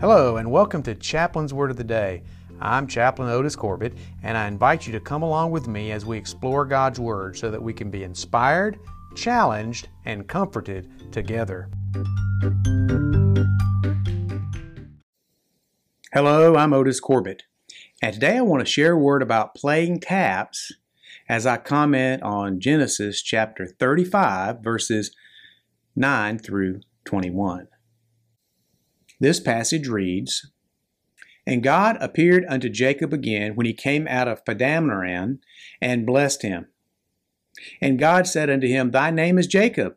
Hello, and welcome to Chaplain's Word of the Day. I'm Chaplain Otis Corbitt, and I invite you to come along with me as we explore God's Word so that we can be inspired, challenged, and comforted together. Hello, I'm Otis Corbitt, and today I want to share a word about playing taps as I comment on Genesis chapter 35, verses 9 through 21. This passage reads, And God appeared unto Jacob again when he came out of Padanaram and blessed him. And God said unto him, Thy name is Jacob.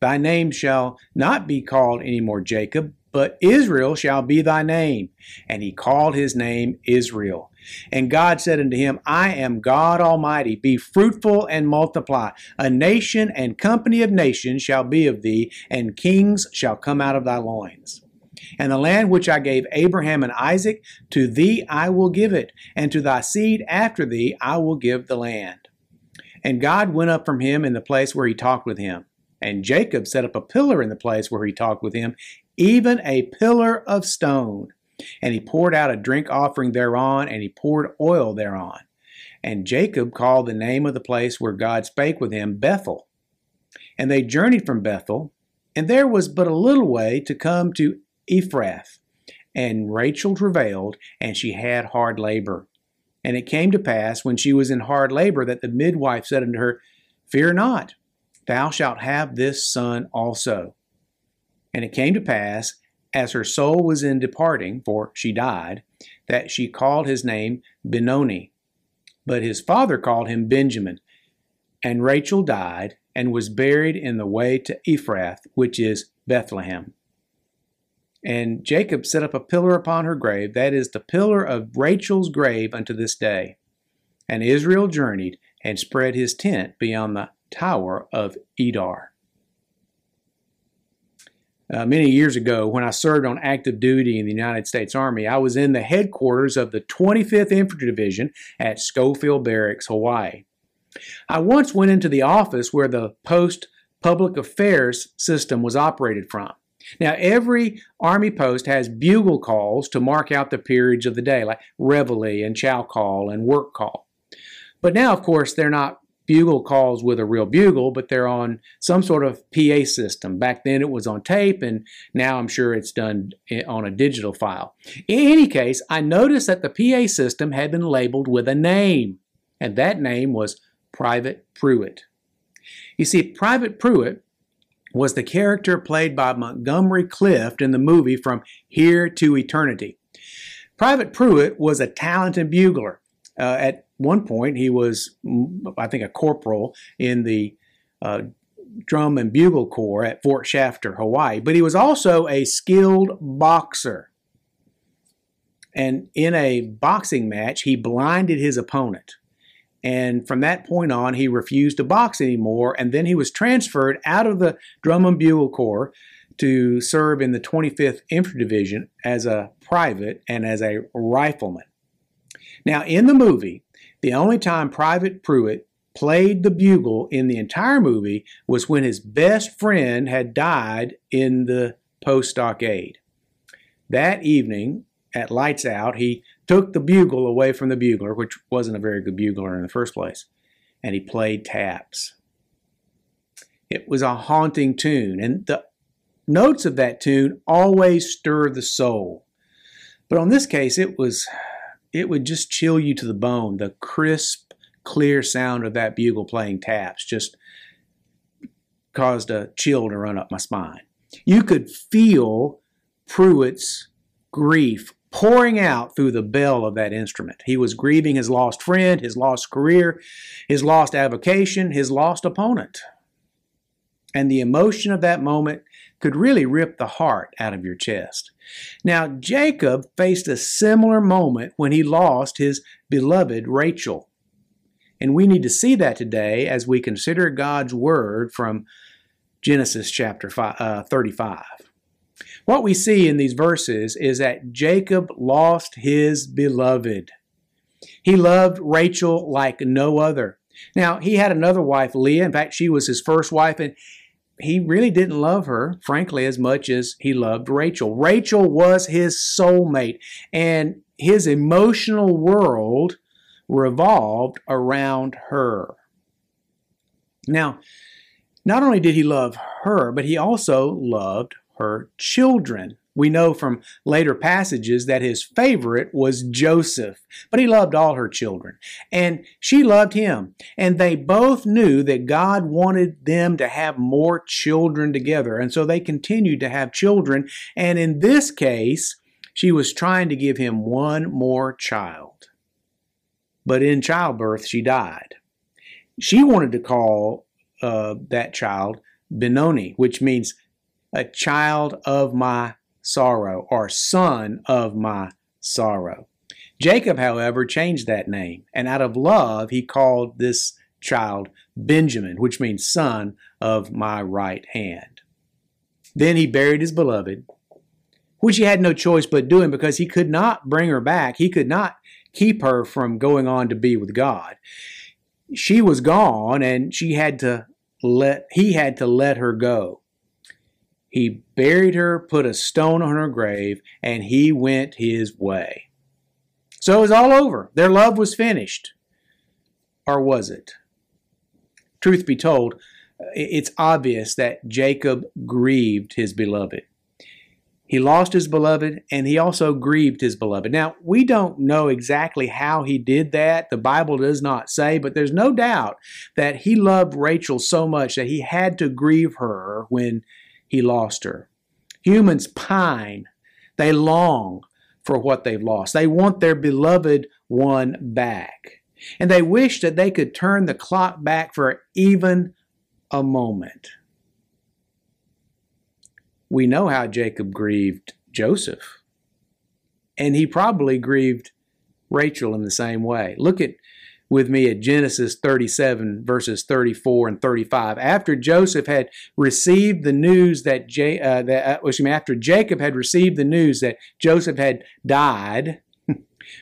Thy name shall not be called any more Jacob, but Israel shall be thy name. And he called his name Israel. And God said unto him, I am God Almighty. Be fruitful and multiply. A nation and company of nations shall be of thee, and kings shall come out of thy loins. And the land which I gave Abraham and Isaac, to thee I will give it, and to thy seed after thee I will give the land. And God went up from him in the place where he talked with him. And Jacob set up a pillar in the place where he talked with him, even a pillar of stone. And he poured out a drink offering thereon, and he poured oil thereon. And Jacob called the name of the place where God spake with him Bethel. And they journeyed from Bethel, and there was but a little way to come to Ephrath. And Rachel travailed, and she had hard labor. And it came to pass, when she was in hard labor, that the midwife said unto her, Fear not, thou shalt have this son also. And it came to pass, as her soul was in departing, for she died, that she called his name Benoni. But his father called him Benjamin. And Rachel died, and was buried in the way to Ephrath, which is Bethlehem. And Jacob set up a pillar upon her grave, that is, the pillar of Rachel's grave unto this day. And Israel journeyed and spread his tent beyond the tower of Edar. Uh, many years ago, when I served on active duty in the United States Army, I was in the headquarters of the 25th Infantry Division at Schofield Barracks, Hawaii. I once went into the office where the post public affairs system was operated from. Now, every Army post has bugle calls to mark out the periods of the day, like reveille and chow call and work call. But now, of course, they're not bugle calls with a real bugle, but they're on some sort of PA system. Back then it was on tape, and now I'm sure it's done eh, on a digital file. In any case, I noticed that the PA system had been labeled with a name, and that name was Private Prewitt. You see, Private Prewitt was the character played by Montgomery Clift in the movie From Here to Eternity. Private Prewitt was a talented bugler. Uh, at one point, he was, mm, I think, a corporal in the uh, drum and bugle corps at Fort Shafter, Hawaii, but he was also a skilled boxer. And in a boxing match, he blinded his opponent. And from that point on, he refused to box anymore. And then he was transferred out of the Drum and Bugle Corps to serve in the 25th Infantry Division as a private and as a rifleman. Now, in the movie, the only time Private Prewitt played the bugle in the entire movie was when his best friend had died in the post stockade. That evening, at lights out, he took the bugle away from the bugler, which wasn't a very good bugler in the first place, and he played taps. It was a haunting tune, and the notes of that tune always stir the soul. But on this case, it was it would just chill you to the bone. The crisp, clear sound of that bugle playing taps just caused a chill to run up my spine. You could feel Prewitt's grief pouring out through the bell of that instrument. He was grieving his lost friend, his lost career, his lost avocation, his lost opponent. And the emotion of that moment could really rip the heart out of your chest. Now, Jacob faced a similar moment when he lost his beloved Rachel. And we need to see that today as we consider God's word from Genesis chapter five, uh, 35. What we see in these verses is that Jacob lost his beloved. He loved Rachel like no other. Now, he had another wife, Leah. In fact, she was his first wife, and he really didn't love her, frankly, as much as he loved Rachel. Rachel was his soulmate, and his emotional world revolved around her. Now, not only did he love her, but he also loved her children. We know from later passages that his favorite was Joseph, but he loved all her children. And she loved him. And they both knew that God wanted them to have more children together. And so they continued to have children. And in this case, she was trying to give him one more child. But in childbirth, she died. She wanted to call uh, that child Benoni, which means a child of my sorrow or son of my sorrow. Jacob, however, changed that name, and out of love, he called this child Benjamin, which means son of my right hand. Then he buried his beloved, which he had no choice but doing because he could not bring her back. He could not keep her from going on to be with God. She was gone and she had to let he had to let her go. He buried her, put a stone on her grave, and he went his way. So it was all over. Their love was finished. Or was it? Truth be told, it's obvious that Jacob grieved his beloved. He lost his beloved and he also grieved his beloved. Now, we don't know exactly how he did that. The Bible does not say, but there's no doubt that he loved Rachel so much that he had to grieve her when he lost her. Humans pine, they long for what they've lost. They want their beloved one back. And they wish that they could turn the clock back for even a moment. We know how Jacob grieved Joseph. And he probably grieved Rachel in the same way. Look at with me at Genesis 37, verses 34 and 35. After Joseph had received the news that, J, uh, that uh, excuse me, after Jacob had received the news that Joseph had died,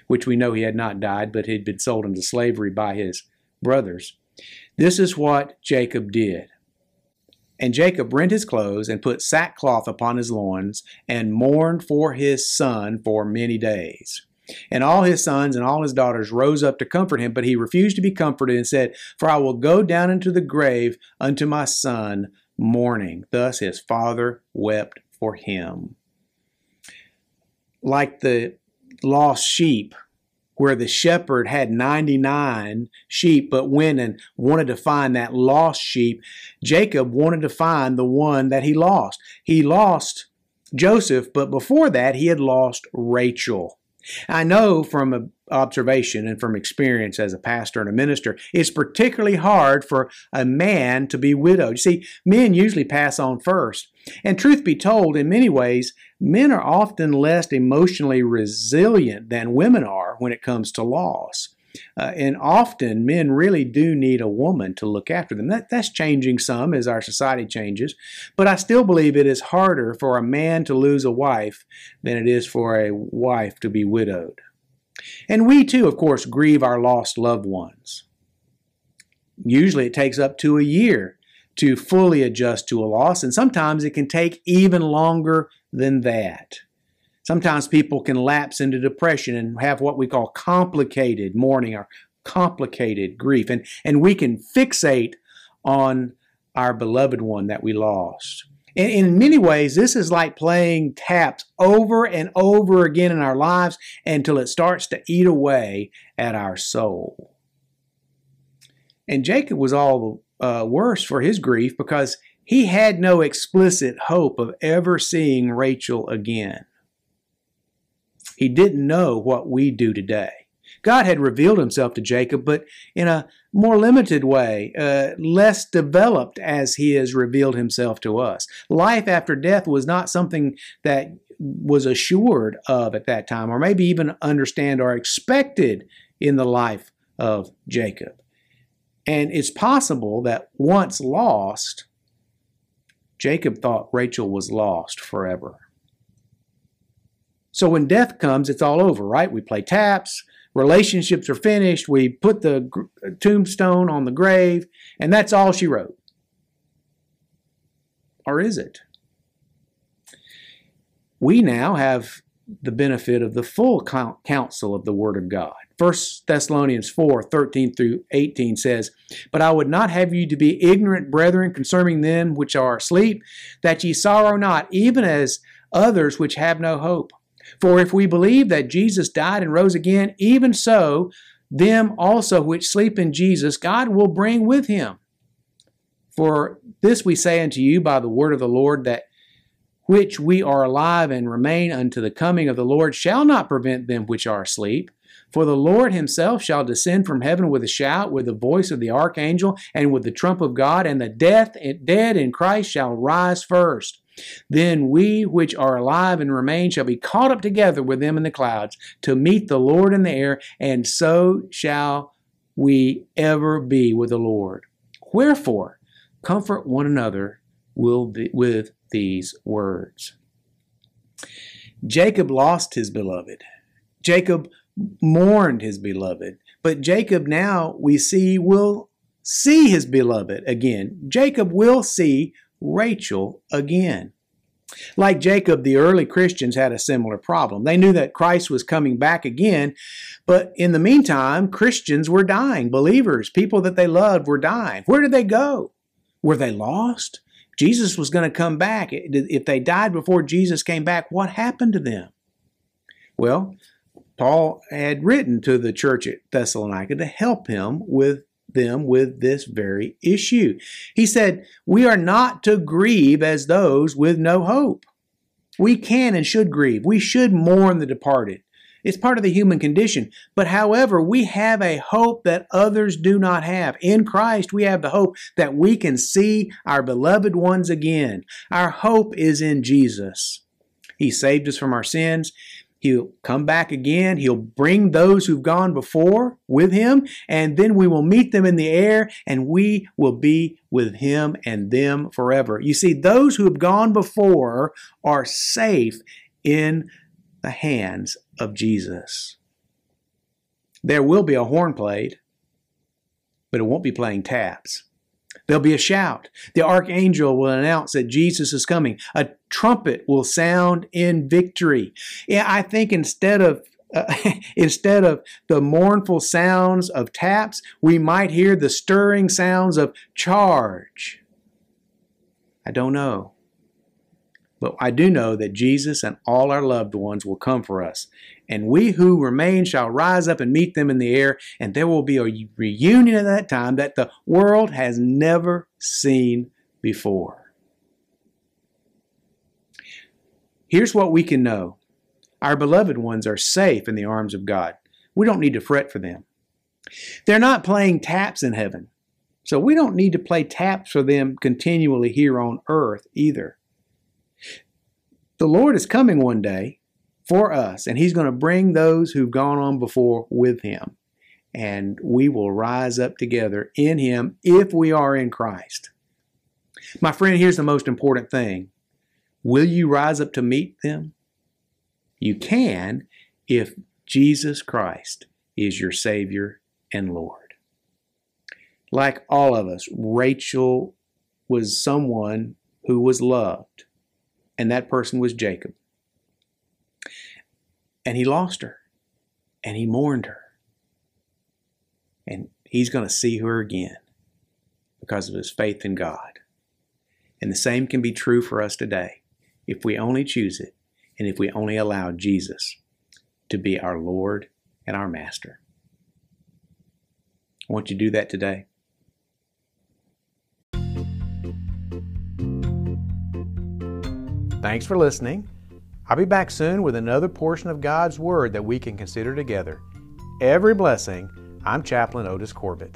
which we know he had not died, but he had been sold into slavery by his brothers, this is what Jacob did. And Jacob rent his clothes and put sackcloth upon his loins and mourned for his son for many days. And all his sons and all his daughters rose up to comfort him, but he refused to be comforted and said, For I will go down into the grave unto my son mourning. Thus his father wept for him. Like the lost sheep, where the shepherd had 99 sheep but went and wanted to find that lost sheep, Jacob wanted to find the one that he lost. He lost Joseph, but before that, he had lost Rachel. I know from observation and from experience as a pastor and a minister, it's particularly hard for a man to be widowed. You see, men usually pass on first. And truth be told, in many ways, men are often less emotionally resilient than women are when it comes to loss. Uh, and often men really do need a woman to look after them. That, that's changing some as our society changes. But I still believe it is harder for a man to lose a wife than it is for a wife to be widowed. And we too, of course, grieve our lost loved ones. Usually it takes up to a year to fully adjust to a loss, and sometimes it can take even longer than that. Sometimes people can lapse into depression and have what we call complicated mourning or complicated grief. And, and we can fixate on our beloved one that we lost. In, in many ways, this is like playing taps over and over again in our lives until it starts to eat away at our soul. And Jacob was all the uh, worse for his grief because he had no explicit hope of ever seeing Rachel again. He didn't know what we do today. God had revealed himself to Jacob, but in a more limited way, uh, less developed as he has revealed himself to us. Life after death was not something that was assured of at that time, or maybe even understand or expected in the life of Jacob. And it's possible that once lost, Jacob thought Rachel was lost forever. So when death comes, it's all over, right? We play taps, relationships are finished, we put the uh, tombstone on the grave, and that's all she wrote. or is it? We now have the benefit of the full counsel of the Word of God. 1 Thessalonians 4 13 through 18 says, But I would not have you to be ignorant, brethren, concerning them which are asleep, that ye sorrow not, even as others which have no hope. For if we believe that Jesus died and rose again, even so, them also which sleep in Jesus, God will bring with him. For this we say unto you by the word of the Lord, that which we are alive and remain unto the coming of the Lord shall not prevent them which are asleep. For the Lord himself shall descend from heaven with a shout, with the voice of the archangel, and with the trump of God, and the death, dead in Christ shall rise first. Then we which are alive and remain shall be caught up together with them in the clouds to meet the Lord in the air, and so shall we ever be with the Lord. Wherefore, comfort one another with these words. Jacob lost his beloved. Jacob mourned his beloved. But Jacob now we see will see his beloved again. Jacob will see Rachel again. Like Jacob, the early Christians had a similar problem. They knew that Christ was coming back again, but in the meantime, Christians were dying. Believers, people that they loved, were dying. Where did they go? Were they lost? Jesus was going to come back. If they died before Jesus came back, what happened to them? Well, Paul had written to the church at Thessalonica to help him with them with this very issue. He said, We are not to grieve as those with no hope. We can and should grieve. We should mourn the departed. It's part of the human condition. But however, we have a hope that others do not have. In Christ, we have the hope that we can see our beloved ones again. Our hope is in Jesus. He saved us from our sins. He'll come back again. He'll bring those who've gone before with him, and then we will meet them in the air, and we will be with him and them forever. You see, those who have gone before are safe in the hands of Jesus. There will be a horn played, but it won't be playing taps. There'll be a shout. The archangel will announce that Jesus is coming. A trumpet will sound in victory. Yeah, I think instead of uh, instead of the mournful sounds of taps, we might hear the stirring sounds of charge. I don't know. But I do know that Jesus and all our loved ones will come for us. And we who remain shall rise up and meet them in the air, and there will be a reunion at that time that the world has never seen before. Here's what we can know our beloved ones are safe in the arms of God. We don't need to fret for them. They're not playing taps in heaven, so we don't need to play taps for them continually here on earth either. The Lord is coming one day for us, and He's going to bring those who've gone on before with Him. And we will rise up together in Him if we are in Christ. My friend, here's the most important thing Will you rise up to meet them? You can if Jesus Christ is your Savior and Lord. Like all of us, Rachel was someone who was loved and that person was Jacob. And he lost her, and he mourned her. And he's going to see her again because of his faith in God. And the same can be true for us today if we only choose it and if we only allow Jesus to be our Lord and our Master. Won't you do that today? Thanks for listening. I'll be back soon with another portion of God's Word that we can consider together. Every blessing. I'm Chaplain Otis Corbitt.